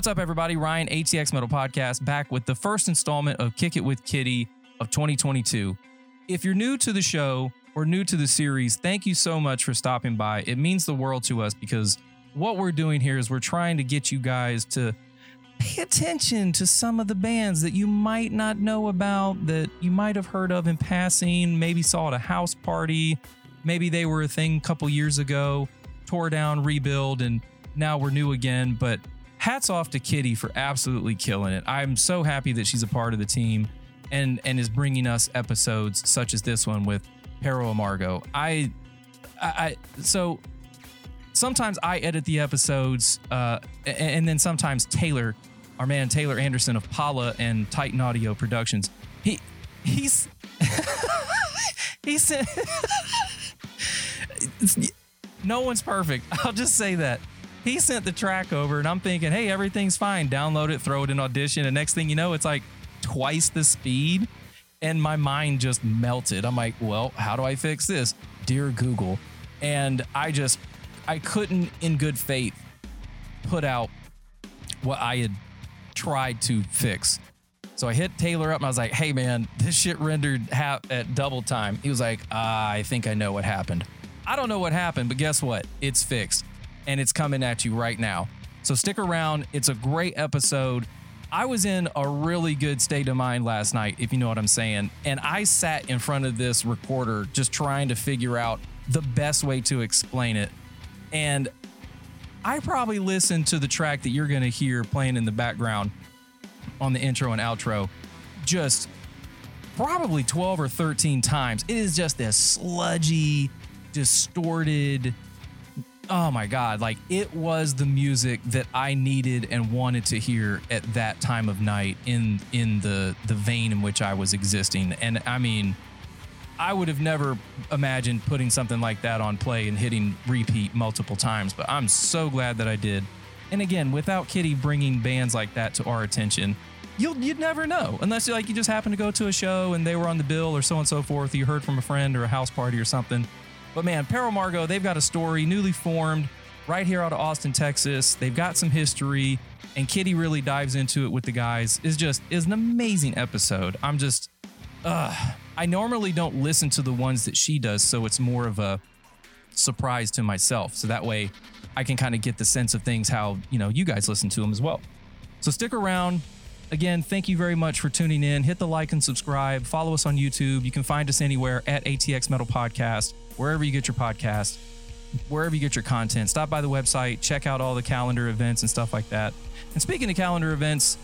What's up, everybody? Ryan, ATX Metal Podcast, back with the first installment of Kick It with Kitty of 2022. If you're new to the show or new to the series, thank you so much for stopping by. It means the world to us because what we're doing here is we're trying to get you guys to pay attention to some of the bands that you might not know about, that you might have heard of in passing, maybe saw at a house party, maybe they were a thing a couple years ago, tore down, rebuild, and now we're new again. But hats off to Kitty for absolutely killing it. I'm so happy that she's a part of the team and and is bringing us episodes such as this one with Pero Amargo. I I, I so sometimes I edit the episodes uh and, and then sometimes Taylor, our man Taylor Anderson of Paula and Titan Audio Productions. He he's he said no one's perfect. I'll just say that he sent the track over and I'm thinking, hey, everything's fine. Download it, throw it in audition. And next thing you know, it's like twice the speed. And my mind just melted. I'm like, well, how do I fix this? Dear Google. And I just, I couldn't in good faith put out what I had tried to fix. So I hit Taylor up and I was like, hey, man, this shit rendered half at double time. He was like, ah, I think I know what happened. I don't know what happened, but guess what? It's fixed and it's coming at you right now. So stick around. It's a great episode. I was in a really good state of mind last night, if you know what I'm saying. And I sat in front of this recorder just trying to figure out the best way to explain it. And I probably listened to the track that you're going to hear playing in the background on the intro and outro just probably 12 or 13 times. It is just this sludgy, distorted, oh my god like it was the music that i needed and wanted to hear at that time of night in in the the vein in which i was existing. And i mean i would have never imagined putting something like that on play and hitting repeat multiple times but i'm so glad that i did. And again without kitty bringing bands like that to our attention you'll you'd never know unless you like you just happen to go to a show and they were on the bill or so and so forth you heard from a friend or a house party or something but man, Pero Amargo, they've got a story newly formed right here out of Austin, Texas. They've got some history, and Kitty really dives into it with the guys. Is just is an amazing episode. I'm just, uh, I normally don't listen to the ones that she does, so it's more of a surprise to myself. So that way, I can kind of get the sense of things how you know you guys listen to them as well. So stick around. Again, thank you very much for tuning in. Hit the like and subscribe. Follow us on YouTube. You can find us anywhere at ATX Metal Podcast wherever you get your podcast, wherever you get your content. Stop by the website, check out all the calendar events and stuff like that. And speaking of calendar events,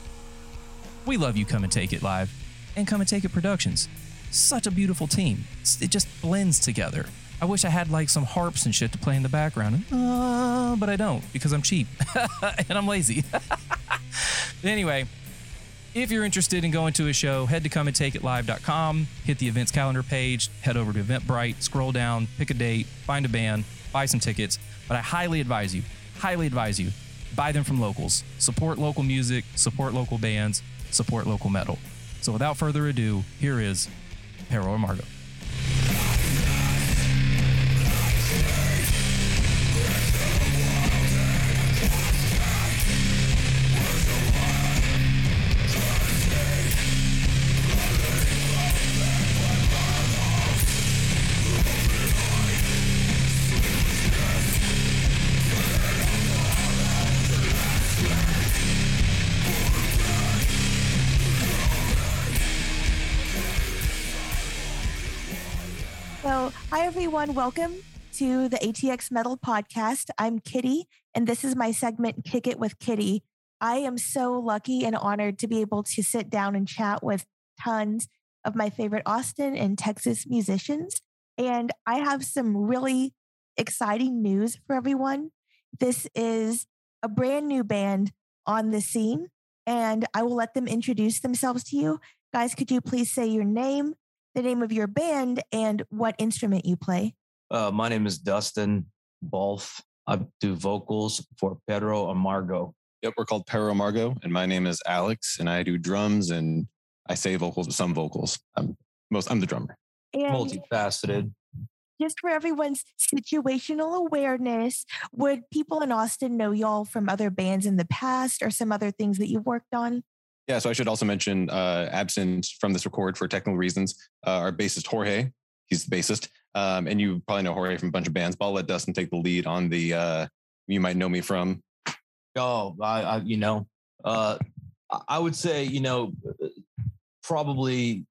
we love you. Come and take it live and come and take it productions. Such a beautiful team. It just blends together. I wish I had like some harps and shit to play in the background, uh, but I don't because I'm cheap and I'm lazy. anyway, if you're interested in going to a show, head to comeandtakeitlive.com, hit the events calendar page, head over to Eventbrite, scroll down, pick a date, find a band, buy some tickets. But I highly advise you, highly advise you, buy them from locals. Support local music, support local bands, support local metal. So without further ado, here is Pero Amargo. Hi everyone. Welcome to the ATX Metal Podcast. I'm Kitty, and this is my segment, Kick It with Kitty. I am so lucky and honored to be able to sit down and chat with tons of my favorite Austin and Texas musicians. And I have some really exciting news for everyone. This is a brand new band on the scene, and I will let them introduce themselves to you. Guys, could you please say your name, the name of your band, and what instrument you play? Uh, my name is Dustin Balf. I do vocals for Pedro Amargo. Yep, we're called Pero Amargo, and my name is Alex, and I do drums and I say vocals, some vocals. I'm most I'm the drummer. And Multifaceted. just for everyone's situational awareness, would people in Austin know y'all from other bands in the past or some other things that you worked on? Yeah, so I should also mention, uh, absent from this record for technical reasons, uh, our bassist Jorge, he's the bassist, um, and you probably know Jorge from a bunch of bands. But I'll let Dustin take the lead on the uh, you might know me from. Oh, I, I you know, uh, I would say you know, probably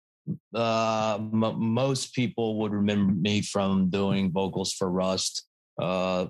uh, m- most people would remember me from doing vocals for Rust. Uh,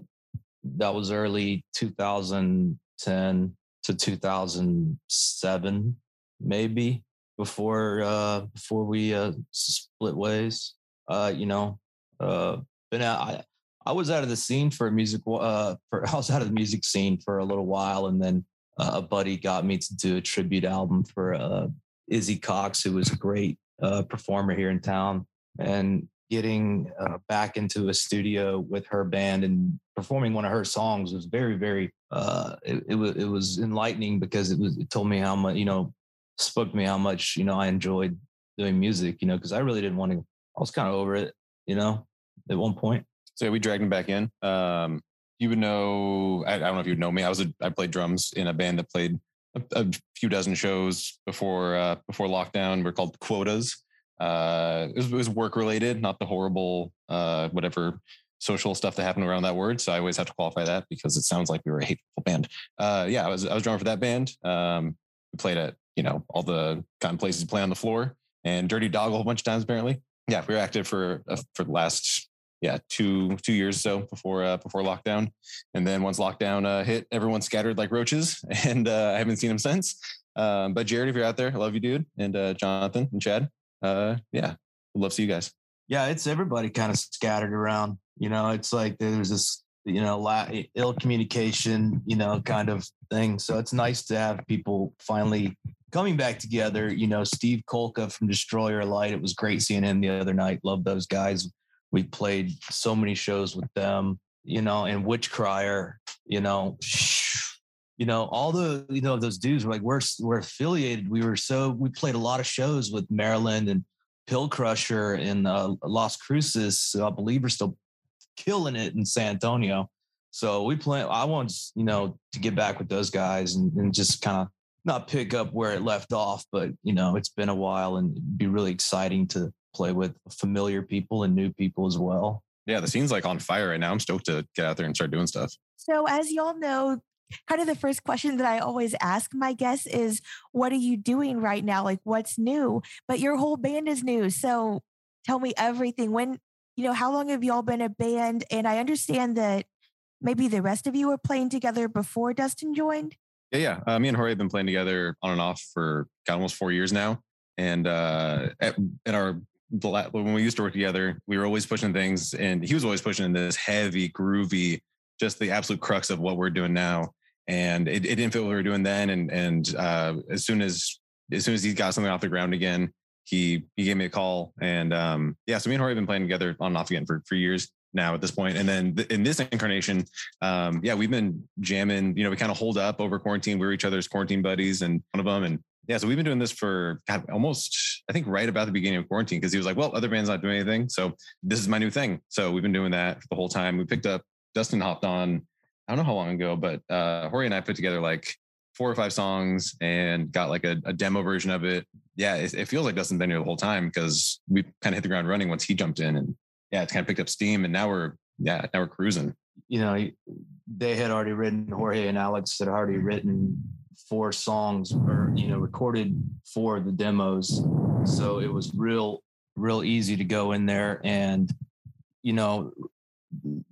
that was early 2010 to 2007, maybe before uh, before we uh, split ways. Uh, you know, uh, been out, I I was out of the scene for a music. Uh, for I was out of the music scene for a little while, and then uh, a buddy got me to do a tribute album for uh, Izzy Cox, who was a great uh, performer here in town, and getting uh, back into a studio with her band and performing one of her songs was very, very. Uh, it, it was it was enlightening because it was it told me how much you know spoke to me how much you know I enjoyed doing music. You know, because I really didn't want to. I was kind of over it. You know, at one point. So we dragged him back in. Um, you would know. I, I, don't know if you'd know me. I was a, I played drums in a band that played a, a few dozen shows before uh, before lockdown. We're called Quotas. Uh, it was, was work related, not the horrible uh, whatever social stuff that happened around that word. So I always have to qualify that because it sounds like we were a hateful band. Uh, yeah, I was I was drawn for that band. Um, we played at you know all the kind of places you play on the floor and Dirty Dog a whole bunch of times apparently. Yeah, we were active for uh, for the last yeah two two years or so before uh, before lockdown, and then once lockdown uh, hit, everyone scattered like roaches, and uh, I haven't seen them since. Um, but Jared, if you're out there, I love you, dude, and uh, Jonathan and Chad. Uh, yeah, love to see you guys. Yeah, it's everybody kind of scattered around. You know, it's like there's this you know la- ill communication, you know, kind of thing. So it's nice to have people finally coming back together. You know, Steve Colca from Destroyer Light. It was great seeing him the other night. Love those guys. We played so many shows with them, you know, and Witchcryer, you know, you know, all the, you know, those dudes were like, we're, we're affiliated. We were so, we played a lot of shows with Maryland and Pill Crusher and uh, Las Cruces. I believe we're still killing it in San Antonio. So we plan, I want, you know, to get back with those guys and, and just kind of not pick up where it left off, but you know, it's been a while and it'd be really exciting to play with familiar people and new people as well. Yeah, the scene's like on fire right now. I'm stoked to get out there and start doing stuff. So, as y'all know, kind of the first question that I always ask my guests is, What are you doing right now? Like, what's new? But your whole band is new. So, tell me everything. When, you know, how long have y'all been a band? And I understand that maybe the rest of you were playing together before Dustin joined. Yeah, yeah. Uh, me and Jorge have been playing together on and off for God, almost four years now. And uh, at, at our when we used to work together, we were always pushing things, and he was always pushing this heavy, groovy, just the absolute crux of what we're doing now. And it, it didn't fit what we were doing then. And and uh, as soon as as soon as he got something off the ground again, he he gave me a call. And um, yeah, so me and Jorge have been playing together on and off again for for years now at this point. And then th- in this incarnation, um, yeah, we've been jamming. You know, we kind of hold up over quarantine. We are each other's quarantine buddies, and one of them, and yeah, so we've been doing this for God, almost, I think, right about the beginning of quarantine because he was like, well, other bands not doing anything. So this is my new thing. So we've been doing that the whole time. We picked up, Dustin hopped on, I don't know how long ago, but uh, Jorge and I put together like four or five songs and got like a, a demo version of it. Yeah, it, it, feels like Dustin's been here the whole time because we kind of hit the ground running once he jumped in and yeah, it's kind of picked up steam and now we're, yeah, now we're cruising. You know, they had already written, Jorge and Alex had already written four songs or you know recorded for the demos so it was real real easy to go in there and you know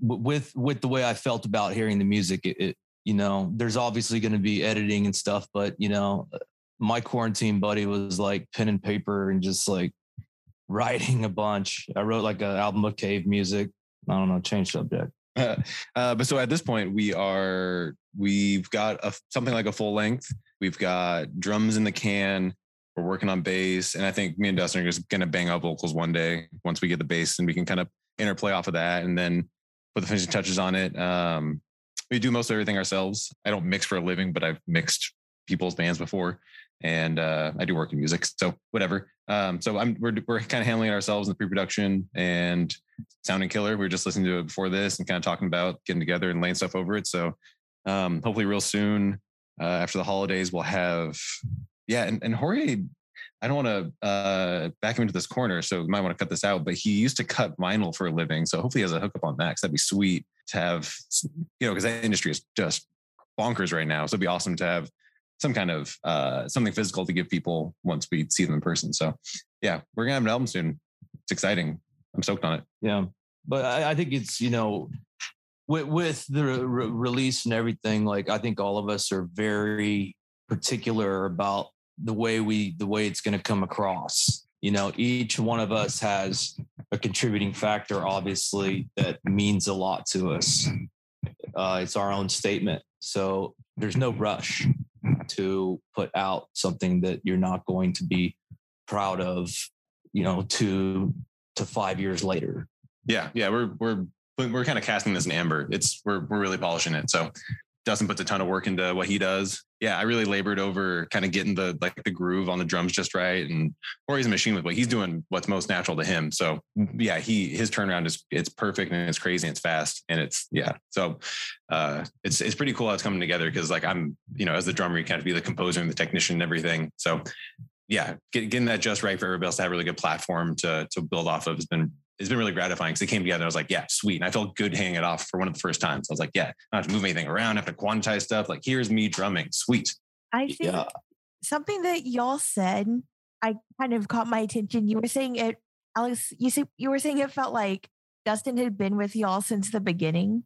with with the way i felt about hearing the music it, it you know there's obviously going to be editing and stuff but you know my quarantine buddy was like pen and paper and just like writing a bunch i wrote like an album of cave music i don't know change subject uh, but so at this point, we are we've got a, something like a full length. We've got drums in the can. We're working on bass, and I think me and Dustin are just gonna bang out vocals one day once we get the bass, and we can kind of interplay off of that, and then put the finishing touches on it. Um, we do most of everything ourselves. I don't mix for a living, but I've mixed people's bands before, and uh, I do work in music, so whatever. Um, so I'm we're we're kind of handling it ourselves in the pre-production and sounding killer. We were just listening to it before this and kind of talking about getting together and laying stuff over it. So um, hopefully, real soon uh, after the holidays, we'll have yeah. And, and Jorge, I don't want to uh, back him into this corner, so might want to cut this out. But he used to cut vinyl for a living, so hopefully he has a hookup on that. that'd be sweet to have, you know, because that industry is just bonkers right now. So it'd be awesome to have some kind of uh, something physical to give people once we see them in person. So yeah, we're gonna have an album soon. It's exciting. I'm stoked on it. Yeah, but I, I think it's you know with with the re- release and everything. Like I think all of us are very particular about the way we the way it's going to come across. You know, each one of us has a contributing factor, obviously, that means a lot to us. Uh, it's our own statement. So there's no rush to put out something that you're not going to be proud of, you know, to to five years later. Yeah, yeah, we're we're we're kind of casting this in amber. It's we're we're really polishing it. So Dustin puts a ton of work into what he does. Yeah, I really labored over kind of getting the like the groove on the drums just right, and or he's a machine with what he's doing what's most natural to him. So yeah, he his turnaround is it's perfect and it's crazy and it's fast and it's yeah. So uh, it's it's pretty cool how it's coming together because like I'm you know as the drummer you kind of be the composer and the technician and everything. So yeah, get, getting that just right for everybody else to have a really good platform to to build off of has been it's been really gratifying because it came together. I was like, yeah, sweet. And I felt good hanging it off for one of the first times. I was like, yeah, I don't have to move anything around, I have to quantize stuff. Like, here's me drumming. Sweet. I think yeah. something that y'all said, I kind of caught my attention. You were saying it, Alex, you said you were saying it felt like Dustin had been with y'all since the beginning.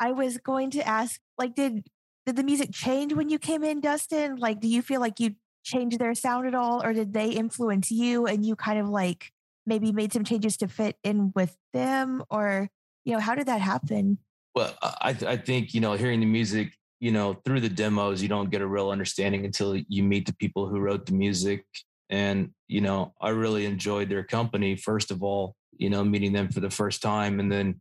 I was going to ask, like, did did the music change when you came in, Dustin? Like, do you feel like you changed their sound at all, or did they influence you and you kind of like maybe made some changes to fit in with them or you know how did that happen? Well i i think you know hearing the music you know through the demos you don't get a real understanding until you meet the people who wrote the music. And you know i really enjoyed their company first of all you know meeting them for the first time. And then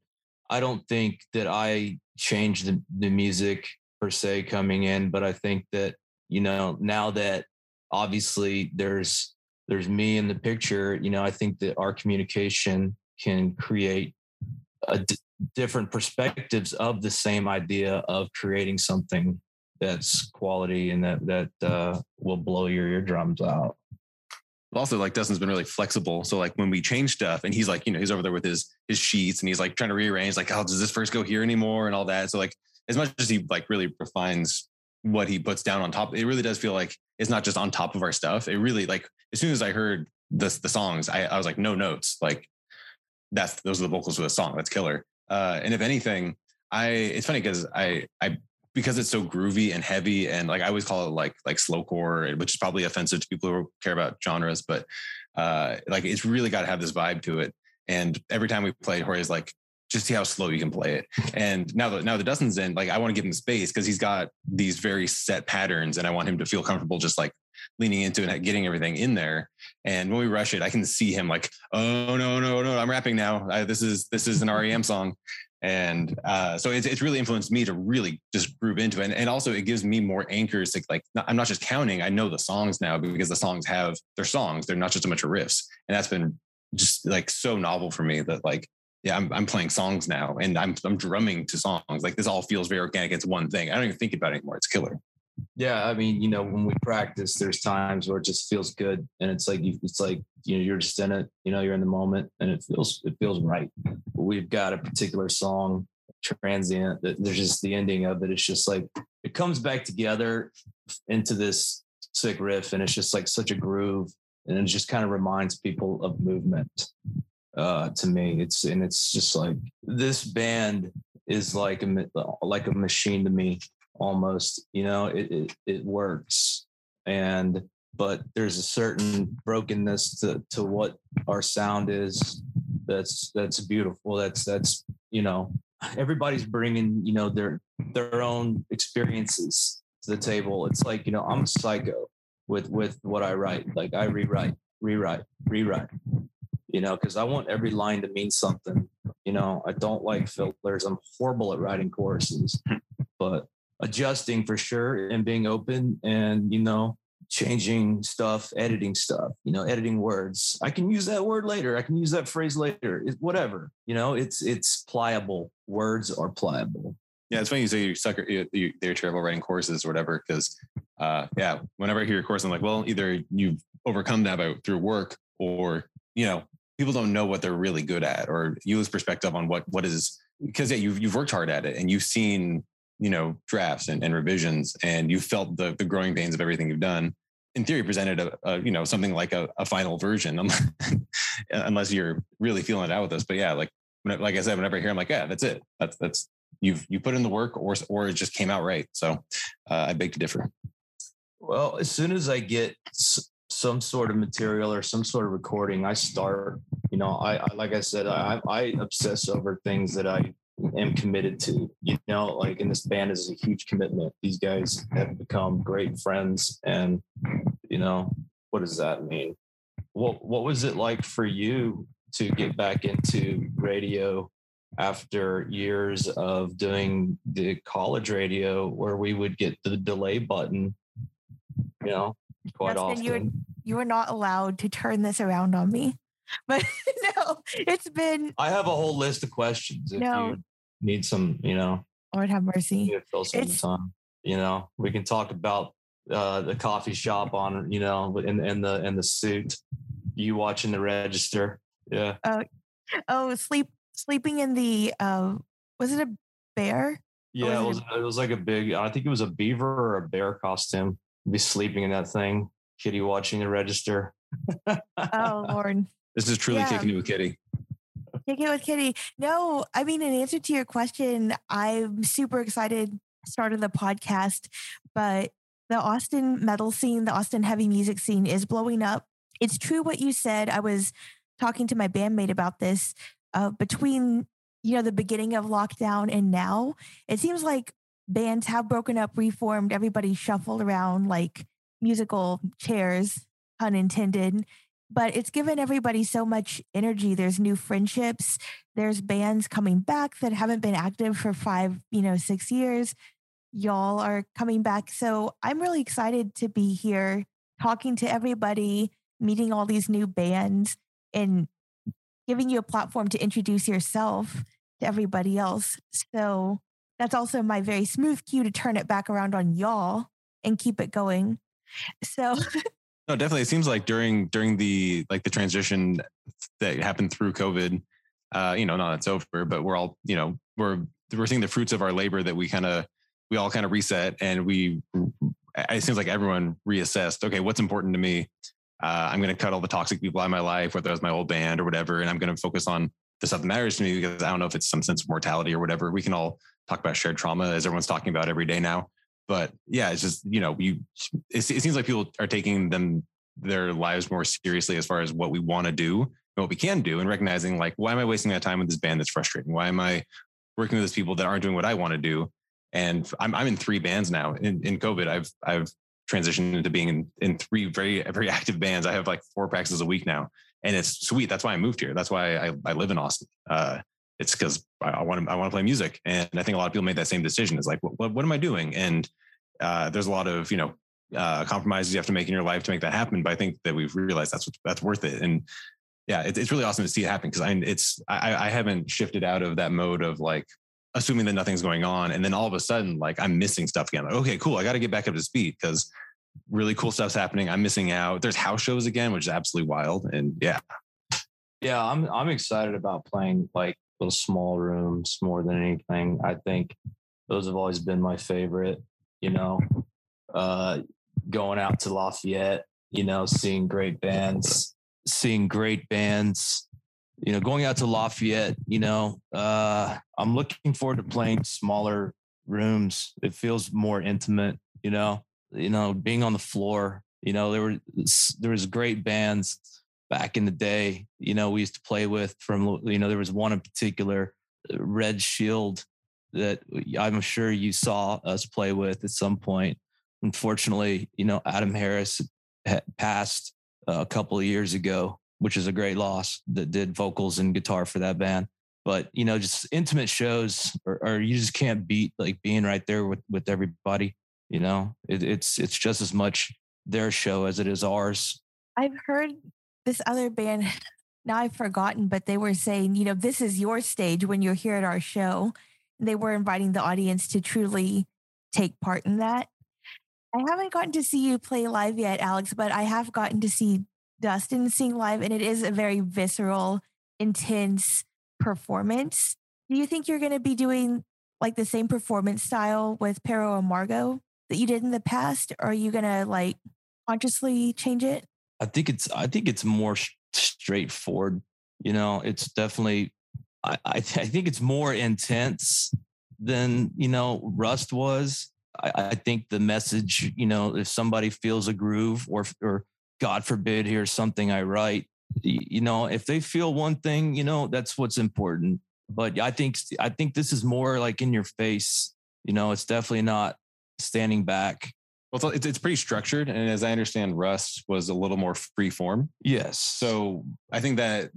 i don't think that i changed the, the music per se coming in but i think that you know now that obviously there's there's me in the picture, you know, I think that our communication can create different perspectives of the same idea of creating something that's quality and that that uh, will blow your eardrums out. Also, like Dustin's been really flexible. So like when we change stuff, and he's like, you know, he's over there with his his sheets, and he's like trying to rearrange, like, oh, does this first go here anymore, and all that. So like, as much as he like really refines what he puts down on top, it really does feel like it's not just on top of our stuff. It really like as soon as I heard the the songs, I, I was like, no notes. Like that's those are the vocals for the song. That's killer. Uh, and if anything, I it's funny because I I because it's so groovy and heavy and like I always call it like like slowcore, which is probably offensive to people who care about genres, but uh, like it's really got to have this vibe to it. And every time we play, Jorge's like, just see how slow you can play it. And now that now that Dustin's in, like I want to give him space because he's got these very set patterns, and I want him to feel comfortable just like leaning into and getting everything in there. And when we rush it, I can see him like, oh no, no, no, I'm rapping now. I, this is this is an REM song. And uh, so it's, it's really influenced me to really just groove into it. And, and also it gives me more anchors to like, not, I'm not just counting, I know the songs now because the songs have their songs. They're not just a bunch of riffs. And that's been just like so novel for me that like yeah, I'm, I'm playing songs now and I'm, I'm drumming to songs. Like this all feels very organic. It's one thing. I don't even think about it anymore. It's killer. Yeah. I mean, you know, when we practice, there's times where it just feels good. And it's like, it's like, you know, you're just in it, you know, you're in the moment and it feels, it feels right. But we've got a particular song transient that there's just the ending of it. It's just like, it comes back together into this sick riff and it's just like such a groove. And it just kind of reminds people of movement uh, to me. It's and it's just like this band is like a like a machine to me almost. You know, it it, it works, and but there's a certain brokenness to to what our sound is. That's that's beautiful. That's that's you know everybody's bringing you know their their own experiences to the table. It's like you know I'm a psycho with with what I write. Like I rewrite, rewrite, rewrite you know, because I want every line to mean something. You know, I don't like fillers. I'm horrible at writing choruses, but adjusting for sure and being open and, you know, changing stuff, editing stuff, you know, editing words. I can use that word later. I can use that phrase later. It, whatever, you know, it's it's pliable. Words are pliable. Yeah, it's funny you say you suck. You, you, they're terrible writing courses or whatever. Because, uh, yeah, whenever I hear your course, I'm like, well, either you've overcome that by through work, or you know, people don't know what they're really good at, or you lose perspective on what what is because yeah, you've you've worked hard at it and you've seen you know drafts and, and revisions and you felt the the growing pains of everything you've done. In theory presented a, a, you know something like a, a final version unless you're really feeling it out with us. But yeah like like i said whenever i hear i'm like yeah that's it. That's that's you've you put in the work or or it just came out right. So uh, i beg to differ. Well as soon as i get some sort of material or some sort of recording i start you know i, I like i said I, I obsess over things that i am committed to. You know, like in this band is a huge commitment. These guys have become great friends, and you know, what does that mean? What What was it like for you to get back into radio after years of doing the college radio, where we would get the delay button? You know, quite That's often. You were, you were not allowed to turn this around on me but no, it's been. I have a whole list of questions. If no, you need some, you know, Lord have mercy. Fill some it's, time. You know, we can talk about uh, the coffee shop on, you know, in in the in the suit. You watching the register? Yeah. Uh, oh, sleep sleeping in the. Uh, was it a bear? Yeah, it, was, it was like a big. I think it was a beaver or a bear costume. Be sleeping in that thing. Kitty watching the register. oh Lord. This is truly yeah. kicking it with Kitty. Kick it with Kitty. No, I mean, in answer to your question, I'm super excited started the podcast, but the Austin metal scene, the Austin heavy music scene is blowing up. It's true what you said. I was talking to my bandmate about this. Uh, between you know the beginning of lockdown and now, it seems like bands have broken up, reformed. Everybody shuffled around like musical chairs, pun intended but it's given everybody so much energy. There's new friendships. There's bands coming back that haven't been active for five, you know, six years. Y'all are coming back. So I'm really excited to be here talking to everybody, meeting all these new bands, and giving you a platform to introduce yourself to everybody else. So that's also my very smooth cue to turn it back around on y'all and keep it going. So No, definitely. It seems like during during the like the transition that happened through COVID, uh, you know, not it's over, but we're all, you know, we're we're seeing the fruits of our labor that we kind of we all kind of reset and we it seems like everyone reassessed, okay, what's important to me? Uh, I'm going to cut all the toxic people out of my life, whether it's my old band or whatever, and I'm going to focus on the stuff that matters to me because I don't know if it's some sense of mortality or whatever. We can all talk about shared trauma as everyone's talking about every day now but yeah, it's just you know you. It, it seems like people are taking them their lives more seriously as far as what we want to do and what we can do, and recognizing like why am I wasting my time with this band that's frustrating? Why am I working with these people that aren't doing what I want to do? And I'm I'm in three bands now. In in COVID, I've I've transitioned into being in, in three very very active bands. I have like four practices a week now, and it's sweet. That's why I moved here. That's why I, I live in Austin. Uh, it's because I want to I want to play music, and I think a lot of people made that same decision. It's like, what what am I doing? And uh, there's a lot of you know uh, compromises you have to make in your life to make that happen. But I think that we've realized that's what, that's worth it. And yeah, it, it's really awesome to see it happen because I it's I, I haven't shifted out of that mode of like assuming that nothing's going on, and then all of a sudden like I'm missing stuff again. Like, okay, cool, I got to get back up to speed because really cool stuff's happening. I'm missing out. There's house shows again, which is absolutely wild. And yeah, yeah, I'm I'm excited about playing like little small rooms more than anything. I think those have always been my favorite. You know, uh, going out to Lafayette, you know, seeing great bands, seeing great bands. You know, going out to Lafayette, you know, uh, I'm looking forward to playing smaller rooms. It feels more intimate, you know. You know, being on the floor. You know, there were there was great bands back in the day, you know, we used to play with from, you know, there was one in particular, uh, Red Shield, that I'm sure you saw us play with at some point. Unfortunately, you know, Adam Harris passed a couple of years ago, which is a great loss that did vocals and guitar for that band. But, you know, just intimate shows or, or you just can't beat like being right there with, with everybody. You know, it, it's, it's just as much their show as it is ours. I've heard this other band, now I've forgotten, but they were saying, you know, this is your stage when you're here at our show. They were inviting the audience to truly take part in that. I haven't gotten to see you play live yet, Alex, but I have gotten to see Dustin sing live, and it is a very visceral, intense performance. Do you think you're going to be doing like the same performance style with Pero Amargo that you did in the past? Or are you going to like consciously change it? I think it's I think it's more sh- straightforward. You know, it's definitely I I, th- I think it's more intense than you know Rust was. I, I think the message, you know, if somebody feels a groove or or God forbid here's something I write, you know, if they feel one thing, you know, that's what's important. But I think I think this is more like in your face. You know, it's definitely not standing back. Well, it's, it's pretty structured, and as I understand, Rust was a little more free form. Yes. So I think that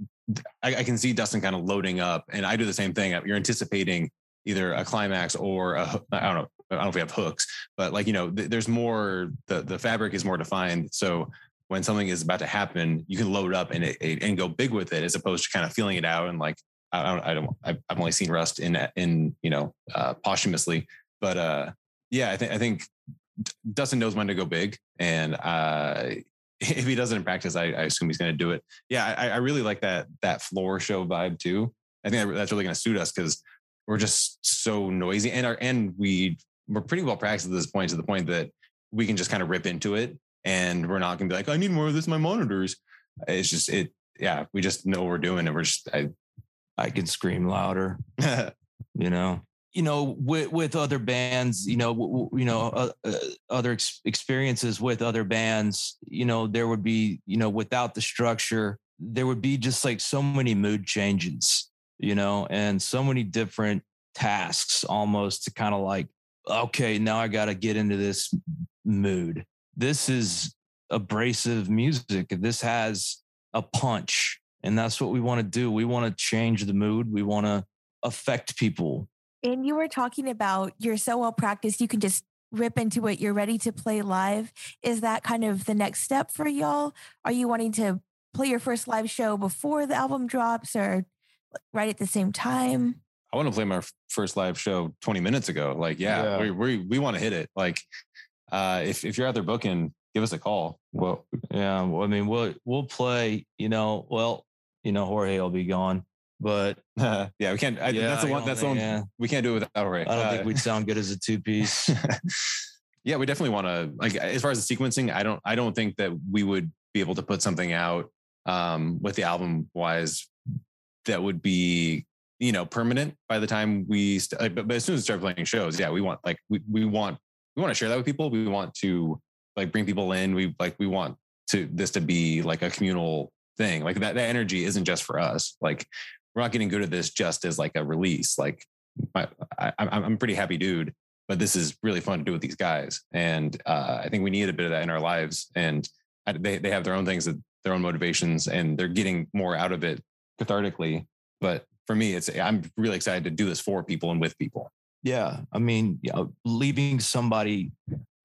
I, I can see Dustin kind of loading up, and I do the same thing. You're anticipating either a climax or a I don't know. I don't know if we have hooks, but like you know, th- there's more. The the fabric is more defined. So when something is about to happen, you can load up and it, and go big with it, as opposed to kind of feeling it out and like I don't I don't I've only seen Rust in in you know uh, posthumously, but uh yeah, I think I think Dustin knows when to go big, and uh, if he does it in practice, I, I assume he's going to do it. Yeah, I, I, really like that that floor show vibe too. I think that's really going to suit us because we're just so noisy, and our and we we're pretty well practiced at this point to the point that we can just kind of rip into it, and we're not going to be like, I need more of this. My monitors. It's just it. Yeah, we just know what we're doing, and we're just I. I can scream louder. you know you know with with other bands you know w- you know uh, uh, other ex- experiences with other bands you know there would be you know without the structure there would be just like so many mood changes you know and so many different tasks almost to kind of like okay now i got to get into this mood. This is abrasive music. This has a punch. And that's what we want to do. We want to change the mood. We want to affect people and you were talking about you're so well practiced, you can just rip into it. You're ready to play live. Is that kind of the next step for y'all? Are you wanting to play your first live show before the album drops or right at the same time? I want to play my first live show 20 minutes ago. Like, yeah, yeah. we we, we want to hit it. Like, uh, if if you're out there booking, give us a call. Well, yeah, well, I mean, we'll we'll play. You know, well, you know, Jorge will be gone. But yeah, we can't. I, yeah, that's the one. That's the one. Yeah. We can't do it without Ray. I don't uh, think we'd sound good as a two piece. yeah, we definitely want to. Like as far as the sequencing, I don't. I don't think that we would be able to put something out um, with the album wise that would be you know permanent by the time we. St- like, but, but as soon as we start playing shows, yeah, we want like we we want we want to share that with people. We want to like bring people in. We like we want to this to be like a communal thing. Like that, that energy isn't just for us. Like we're not getting good at this just as like a release. Like my, I, I'm pretty happy dude, but this is really fun to do with these guys. And uh, I think we need a bit of that in our lives. And they, they have their own things their own motivations and they're getting more out of it cathartically. But for me, it's, I'm really excited to do this for people and with people. Yeah. I mean, you know, leaving somebody,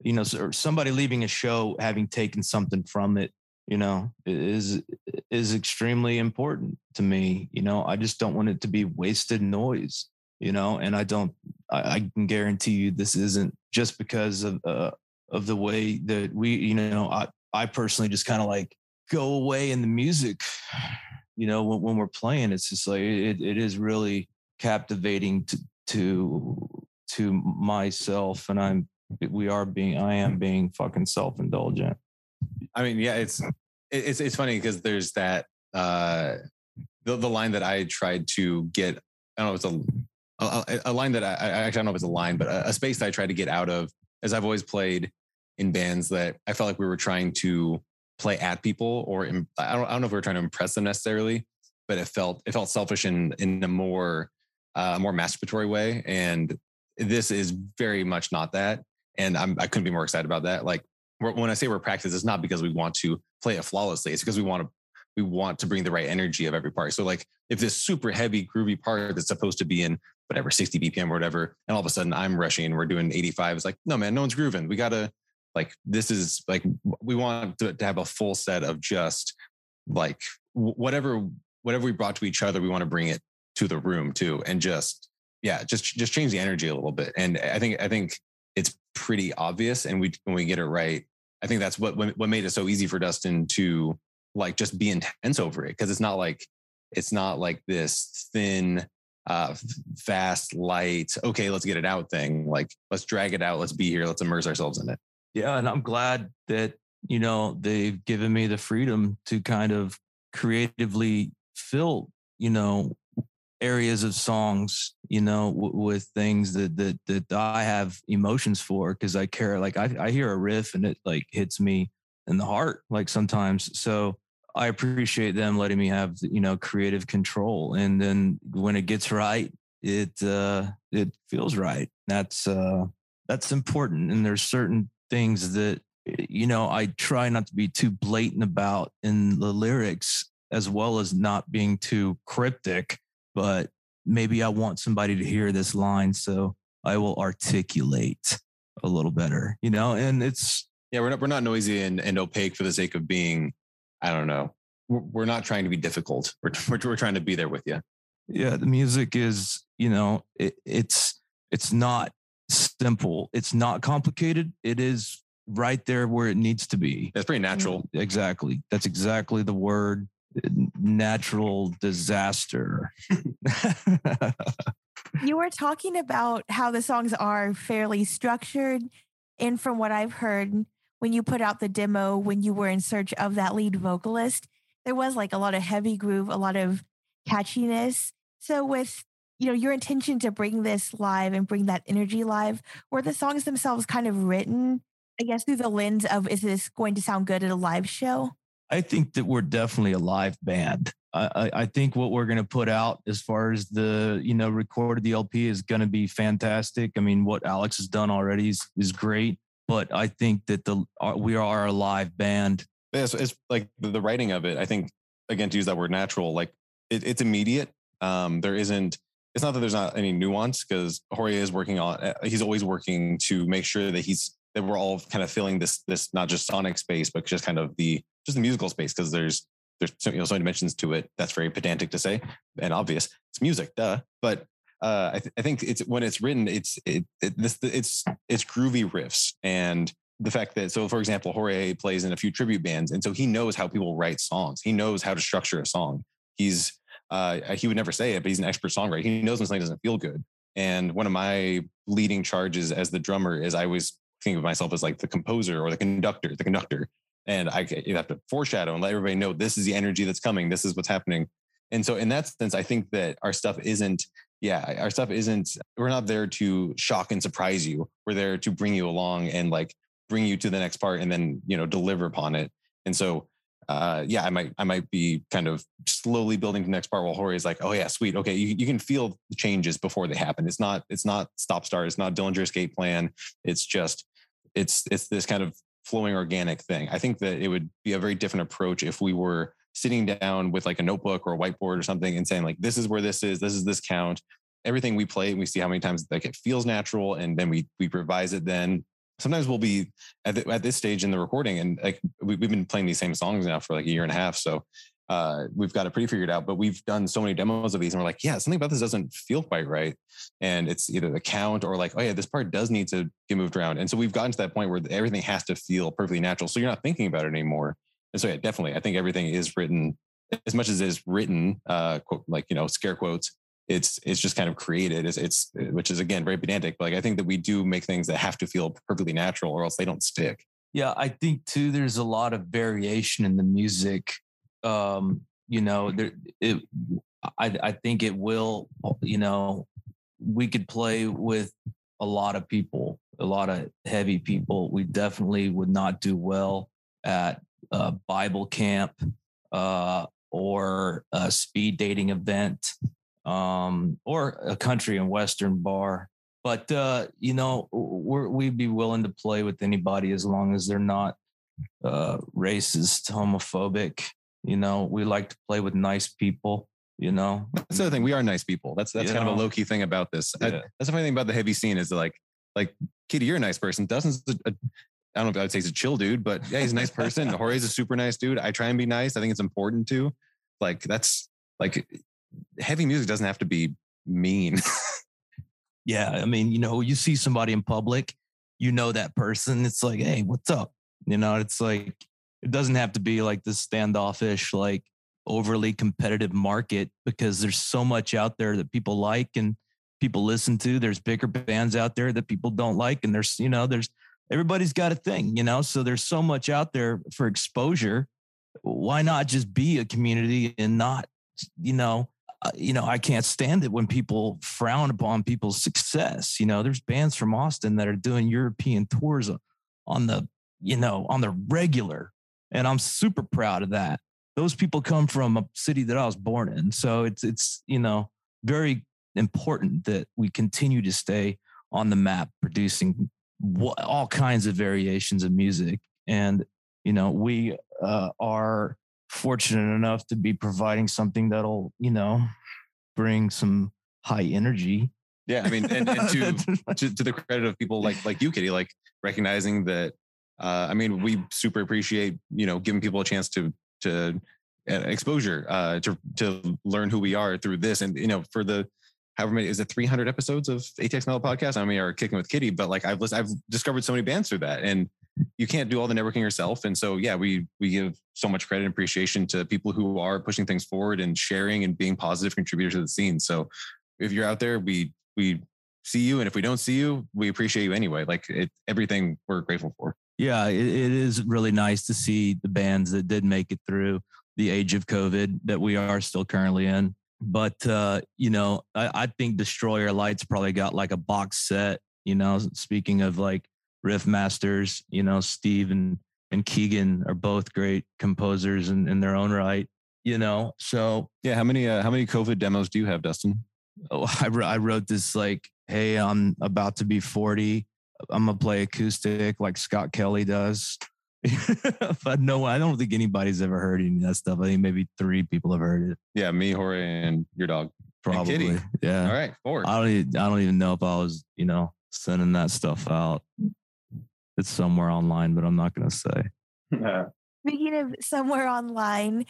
you know, somebody leaving a show, having taken something from it you know is is extremely important to me you know? I just don't want it to be wasted noise you know? And i don't i, I can guarantee you this isn't just because of uh, of the way that we you know i i personally just kind of like go away in the music you know when, when we're playing. It's just like it, it is really captivating to to to myself and i'm we are being i am being fucking self-indulgent. I mean, yeah, it's it's it's funny because there's that uh the, the line that I tried to get. I don't know it's a a, a line that I, I, actually I don't know if it's a line, but a, a, space that I tried to get out of, as I've always played in bands that I felt like we were trying to play at people, or in, I don't I don't know if we were trying to impress them necessarily, but it felt it felt selfish in in a more uh, more masturbatory way, and this is very much not that. And I'm I couldn't be more excited about that. Like when I say we're practiced, it's not because we want to play it flawlessly. It's because we want to we want to bring the right energy of every part. So like if this super heavy groovy part that's supposed to be in whatever 60 BPM or whatever, and all of a sudden I'm rushing and we're doing 85, it's like, no man, no one's grooving. We gotta like this is like we want to, to have a full set of just like whatever whatever we brought to each other, we want to bring it to the room too, and just yeah, just just change the energy a little bit. And I think I think it's pretty obvious, and we when we get it right, I think that's what what made it so easy for Dustin to like just be intense over it because it's not like it's not like this thin uh fast light okay let's get it out thing. Like let's drag it out. Let's be here. Let's immerse ourselves in it. Yeah and i'm glad that you know they've given me the freedom to kind of creatively fill you know areas of songs you know w- with things that that that i have emotions for because i care like I, I hear a riff and it like hits me in the heart like sometimes so I appreciate them letting me have you know creative control, and then when it gets right, it uh, it feels right. That's uh, that's important, and there's certain things that you know I try not to be too blatant about in the lyrics, as well as not being too cryptic. But maybe I want somebody to hear this line, so I will articulate a little better, you know. And it's yeah, we're not we're not noisy and, and opaque for the sake of being I don't know. We're not trying to be difficult. We're, we're, we're trying to be there with you. Yeah, the music is, you know, it, it's it's not simple. It's not complicated. It is right there where it needs to be. It's pretty natural. Mm, exactly. That's exactly the word. Natural disaster. you were talking about how the songs are fairly structured. And from what I've heard, when you put out the demo when you were in search of that lead vocalist there was like a lot of heavy groove a lot of catchiness so with you know your intention to bring this live and bring that energy live were the songs themselves kind of written i guess through the lens of is this going to sound good at a live show i think that we're definitely a live band I, I think what we're going to put out as far as the you know recorded the LP is going to be fantastic. I mean, what Alex has done already is, is great but I think that the we are a live band. Yeah, so it's like the, writing of it. I think again to use that word natural, like it, it's immediate. Um, there isn't. It's not that there's not any nuance because Jorge is working on. Uh, he's always working to make sure that he's that we're all kind of filling this this not just sonic space, but just kind of the just the musical space because there's there's you know so many dimensions to it. That's very pedantic to say and obvious. It's music, duh. But uh, I, th- I, think it's when it's written, it's it, it, this it's it's groovy riffs and the fact that so for example, Jorge plays in a few tribute bands, and so he knows how people write songs. He knows how to structure a song. He's uh, he would never say it, but he's an expert songwriter. He knows when something doesn't feel good. And one of my leading charges as the drummer is I always think of myself as like the composer or the conductor, the conductor. And I you have to foreshadow and let everybody know this is the energy that's coming. This is what's happening. And so in that sense, I think that our stuff isn't yeah, our stuff isn't, we're not there to shock and surprise you. We're there to bring you along and like bring you to the next part and then, you know, deliver upon it. And so, uh, yeah, I might, I might be kind of slowly building to the next part while Jorge is like, oh yeah, sweet. Okay. You, you can feel the changes before they happen. It's not, it's not stop start. It's not Dillinger escape plan. It's just, it's, it's this kind of flowing organic thing. I think that it would be a very different approach if we were sitting down with like a notebook or a whiteboard or something and saying like this is where this is. This is this count. Everything we play we see how many times like it feels natural and then we we revise it then. Sometimes we'll be at, the, at this stage in the recording and like we, have been playing these same songs now for like a year and a half so uh, we've got it pretty figured out but we've done so many demos of these and we're like yeah something about this doesn't feel quite right and it's either the count or like oh yeah this part does need to get moved around and so we've gotten to that point where everything has to feel perfectly natural so you're not thinking about it anymore and so yeah, definitely, I think everything is written as much as it is written, uh, quote, like you know, scare quotes. It's it's just kind of created. It's, it's which is again very pedantic. But like I think that we do make things that have to feel perfectly natural, or else they don't stick. Yeah, I think too. There's a lot of variation in the music. Um, you know, there. It, I I think it will. You know, we could play with a lot of people, a lot of heavy people. We definitely would not do well at a Bible camp uh, or a speed dating event um, or a country and western bar. But uh, you know, we would be willing to play with anybody as long as they're not uh, racist, homophobic. You know, we like to play with nice people. You know, that's the other thing. We are nice people. That's that's you kind know? of a low key thing about this. Yeah. I, that's the funny thing about the heavy scene is like, like Kitty, you're a nice person. Dustin's a, a I don't know if I would say he's a chill dude, but yeah, he's a nice person. Jorge's a super nice dude. I try and be nice. I think it's important to. Like that's like heavy music doesn't have to be mean. Yeah, I mean, you know, you see somebody in public, you know that person. It's like, hey, what's up? You know, it's like it doesn't have to be like this standoffish, like overly competitive market because there's so much out there that people like and people listen to. There's bigger bands out there that people don't like, and there's you know, there's everybody's got a thing, you know. So there's so much out there for exposure. Why not just be a community and not, you know, uh, you know, I can't stand it when people frown upon people's success. You know, there's bands from Austin that are doing European tours on the, you know, on the regular. And I'm super proud of that. Those people come from a city that I was born in. So it's, it's, you know, very important that we continue to stay on the map producing all kinds of variations of music. And, you know, we uh, are fortunate enough to be providing something that'll, you know, bring some high energy. Yeah, I mean, and, and to, to, to the credit of people like like you, Kitty, like recognizing that. Uh, I mean, we super appreciate you know giving people a chance to to uh, exposure uh, to to learn who we are through this, and you know, for the however many is it 300 episodes of ATX Metal podcast. I mean, are kicking with Kitty, but like I've I've discovered so many bands through that, and you can't do all the networking yourself. And so, yeah, we we give so much credit and appreciation to people who are pushing things forward and sharing and being positive contributors to the scene. So, if you're out there, we we see you, and if we don't see you, we appreciate you anyway. Like it, everything we're grateful for. Yeah, it, it is really nice to see the bands that did make it through the age of COVID that we are still currently in. But uh, you know, I, I think Destroyer Lights probably got like a box set. You know, speaking of like riff masters. You know, Steve and and Keegan are both great composers in, in their own right. You know, so yeah. How many uh, how many COVID demos do you have, Dustin? Oh, I, I wrote this like, hey, I'm about to be 40. I'm gonna play acoustic like Scott Kelly does. but no, I don't think anybody's ever heard any of that stuff. I think maybe three people have heard it. Yeah, me, Jorge, and your dog. Probably. Yeah. All right. Four. I don't. Even, I don't even know if I was, you know, sending that stuff out. It's somewhere online, but I'm not going to say. Yeah. Speaking of somewhere online,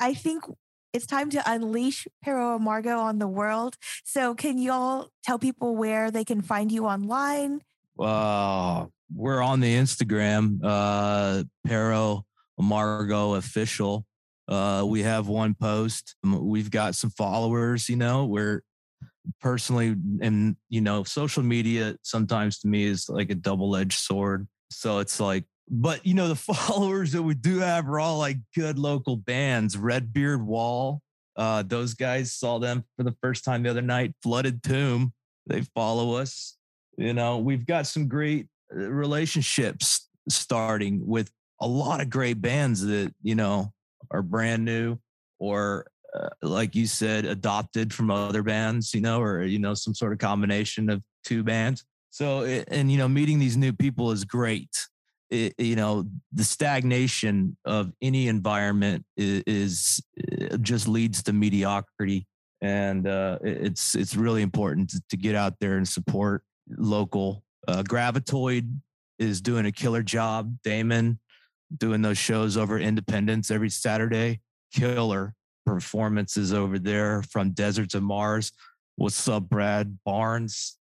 I think it's time to unleash Pero Amargo on the world. So, can y'all tell people where they can find you online? Uh, we're on the Instagram, uh, Pero Amargo official. Uh, we have one post. We've got some followers. You know, we're personally and you know social media sometimes to me is like a double-edged sword so it's like but you know the followers that we do have are all like good local bands redbeard wall uh those guys saw them for the first time the other night flooded tomb they follow us you know we've got some great uh, relationships starting with a lot of great bands that you know are brand new or uh, like you said, adopted from other bands, you know, or, you know, some sort of combination of two bands. So, and, you know, meeting these new people is great. It, you know, the stagnation of any environment is, is uh, just leads to mediocrity. And uh, it's, it's really important to, to, get out there and support local. Uh, Gravitoid is doing a killer job. Damon doing those shows over Independence every Saturday. Killer performances over there from Deserts of Mars. What's up, Brad Barnes?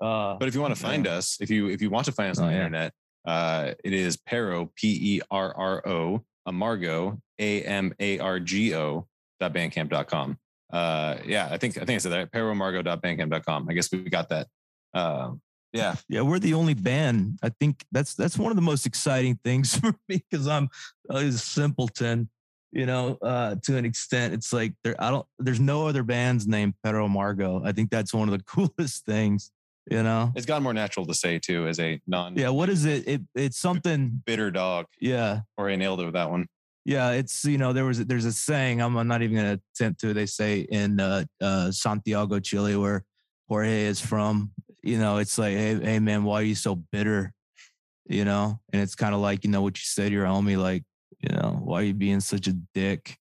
Uh, but if you want to find yeah. us, if you if you want to find us on oh, the yeah. internet, uh, it is Pero P E R R O Amargo A M A R G O dot bandcamp.com. Uh, yeah, I think I think I said that perroamargo.bandcamp.com. I guess we got that. Uh, yeah, yeah, we're the only band. I think that's that's one of the most exciting things for me because I'm a simpleton you know, uh, to an extent. It's like there, I don't, there's no other bands named Pero Amargo. I think that's one of the coolest things, you know. It's gotten more natural to say too, as a non. Yeah, what is it? It it's something bitter dog. Yeah, or I nailed it with that one. Yeah, it's you know there was there's a saying I'm not even gonna attempt to. They say in uh, uh, Santiago, Chile, where Jorge is from. You know, it's like, hey, hey, man, why are you so bitter? You know, and it's kind of like you know what you said to your homie, like you know, why are you being such a dick?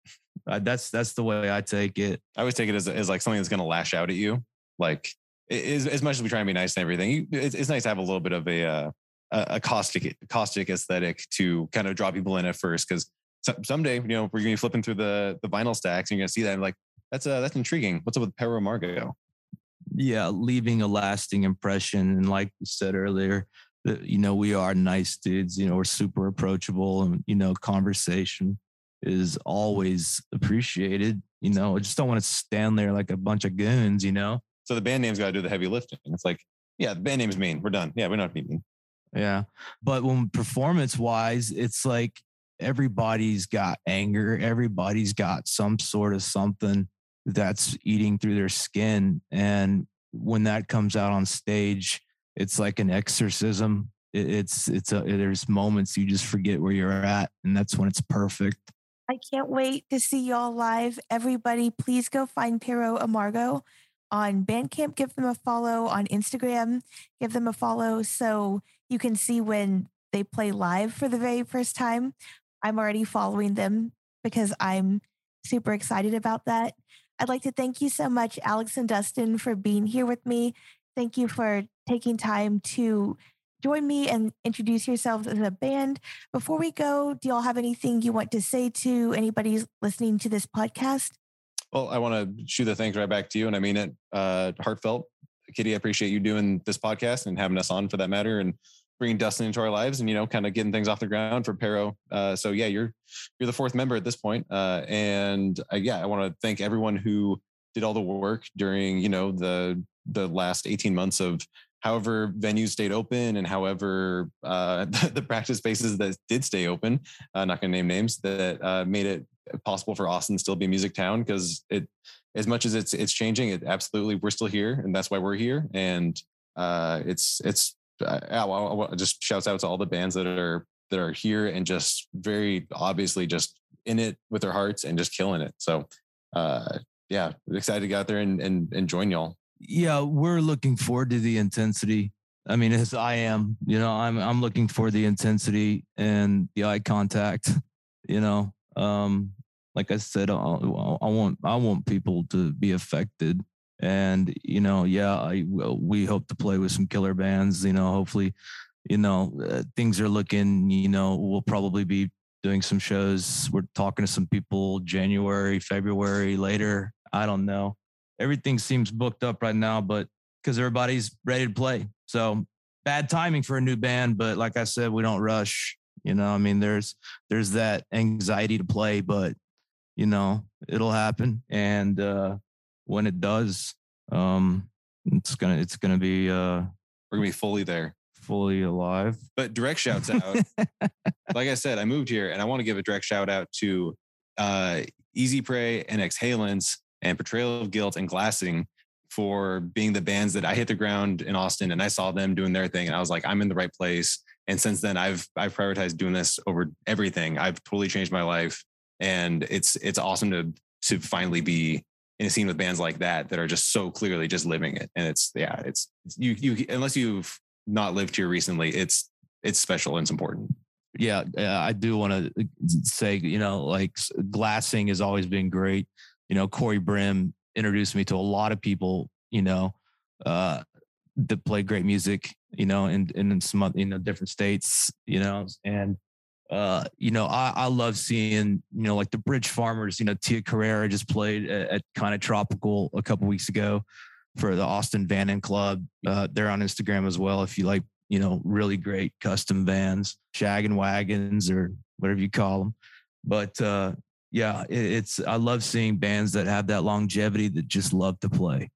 That's that's the way I take it. I always take it as, as like something that's going to lash out at you. Like as, as much as we try and be nice and everything, it's, it's nice to have a little bit of a uh, a, caustic caustic aesthetic to kind of draw people in at first because so, someday you know we're gonna be flipping through the the vinyl stacks and you're gonna see that and like that's uh that's intriguing. What's up with Pero Amargo? Yeah, leaving a lasting impression. And like you said earlier, that you know we are nice dudes. You know we're super approachable, and you know conversation is always appreciated. You know, I just don't want to stand there like a bunch of goons. You know. So the band name's got to do the heavy lifting. It's like, yeah, the band name's mean. We're done. Yeah, we don't have to be mean. Yeah. But when performance wise, it's like everybody's got anger, everybody's got some sort of something that's eating through their skin. And when that comes out on stage, it's like an exorcism. It's it's a there's moments you just forget where you're at, and that's when it's perfect. I can't wait to see y'all live. Everybody, please go find Pero Amargo on Bandcamp. Give them a follow on Instagram. Give them a follow so you can see when they play live for the very first time. I'm already following them because I'm super excited about that. I'd like to thank you so much, Alex and Dustin, for being here with me. Thank you for taking time to join me and introduce yourselves as a band. Before we go, do y'all have anything you want to say to anybody listening to this podcast? Well, I want to shoot the thanks right back to you, and I mean it uh, heartfelt. Kitty, I appreciate you doing this podcast and having us on for that matter, and bringing Dustin into our lives, and you know, kind of getting things off the ground for Pero. Uh, so yeah, you're you're the fourth member at this point, uh, and uh, yeah, I want to thank everyone who did all the work during you know the the last 18 months of however venues stayed open and however uh, the, the, practice spaces that did stay open, uh, not going to name names, that uh, made it possible for Austin still be music town because it, as much as it's it's changing, it absolutely we're still here and that's why we're here. And uh, it's it's uh, yeah, well, just shouts out to all the bands that are that are here and just very obviously just in it with their hearts and just killing it. So uh, yeah, excited to get out there and, and and join y'all yeah, we're looking forward to the intensity. I mean, as I am, you know, I'm I'm looking for the intensity and the eye contact. You know, um, like I said, I, I want I want people to be affected, and you know, yeah, I we hope to play with some killer bands. You know, hopefully, you know, uh, things are looking. You know, we'll probably be doing some shows. We're talking to some people January, February later. I don't know everything seems booked up right now, but because everybody's ready to play. So bad timing for a new band, but like I said, we don't rush. You know, I mean, there's there's that anxiety to play, but you know, it'll happen. And uh when it does, um it's gonna it's gonna be uh we're gonna be fully there. Fully alive. But direct shouts out. like I said, I moved here and I want to give a direct shout out to uh Easy Prey and Exhalants and Portrayal of Guilt and Glassing for being the bands that I hit the ground in Austin and I saw them doing their thing and I was like, I'm in the right place. And since then I've I've prioritized doing this over everything. I've totally changed my life. And it's it's awesome to to finally be in a scene with bands like that that are just so clearly just living it. And it's yeah, it's you you unless you've not lived here recently, it's it's special and it's important. Yeah, I do want to say, you know, like glassing has always been great you know, Corey Brim introduced me to a lot of people, you know, uh, that play great music, you know, and, and in some, you know, different states, you know, and, uh, you know, I, I love seeing, you know, like the Bridge Farmers, you know, Tia Carrera just played at, at Kinda Tropical a couple weeks ago for the Austin Van Club. Uh, they're on Instagram as well. If you like, you know, really great custom vans, shaggin' wagons or whatever you call them. But, uh, yeah, it's I love seeing bands that have that longevity that just love to play,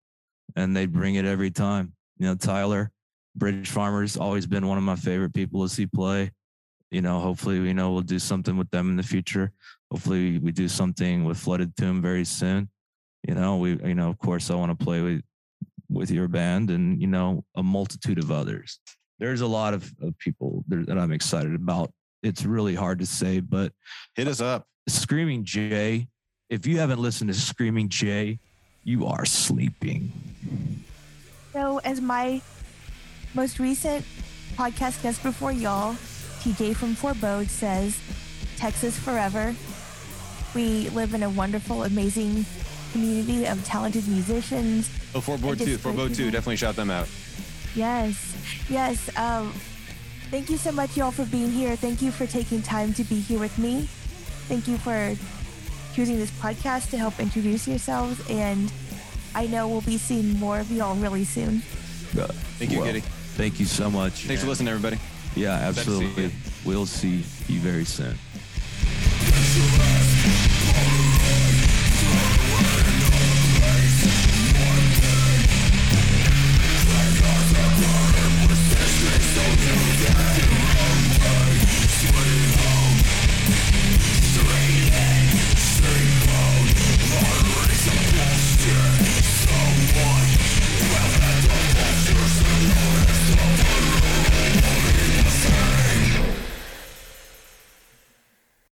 and they bring it every time. You know, Tyler, Bridge Farmers, always been one of my favorite people to see play. You know, hopefully, you know, we'll do something with them in the future. Hopefully, we do something with Flooded Tomb very soon. You know, we, you know, of course, I want to play with with your band and you know a multitude of others. There's a lot of, of people that I'm excited about. It's really hard to say, but hit uh, us up Screaming Jay. If you haven't listened to Screaming Jay, you are sleeping. So, as my most recent podcast guest before y'all, TJ from Forebode says, Texas forever. We live in a wonderful, amazing community of talented musicians. Oh, Forebode 2, Forebode 2, definitely shout them out. Yes, yes. Um, Thank you so much, y'all, for being here. Thank you for taking time to be here with me. Thank you for choosing this podcast to help introduce yourselves. And I know we'll be seeing more of y'all really soon. Uh, Thank you, well, Kitty. Thank you so much. Thanks for listening, everybody. Yeah, absolutely. See we'll see you very soon.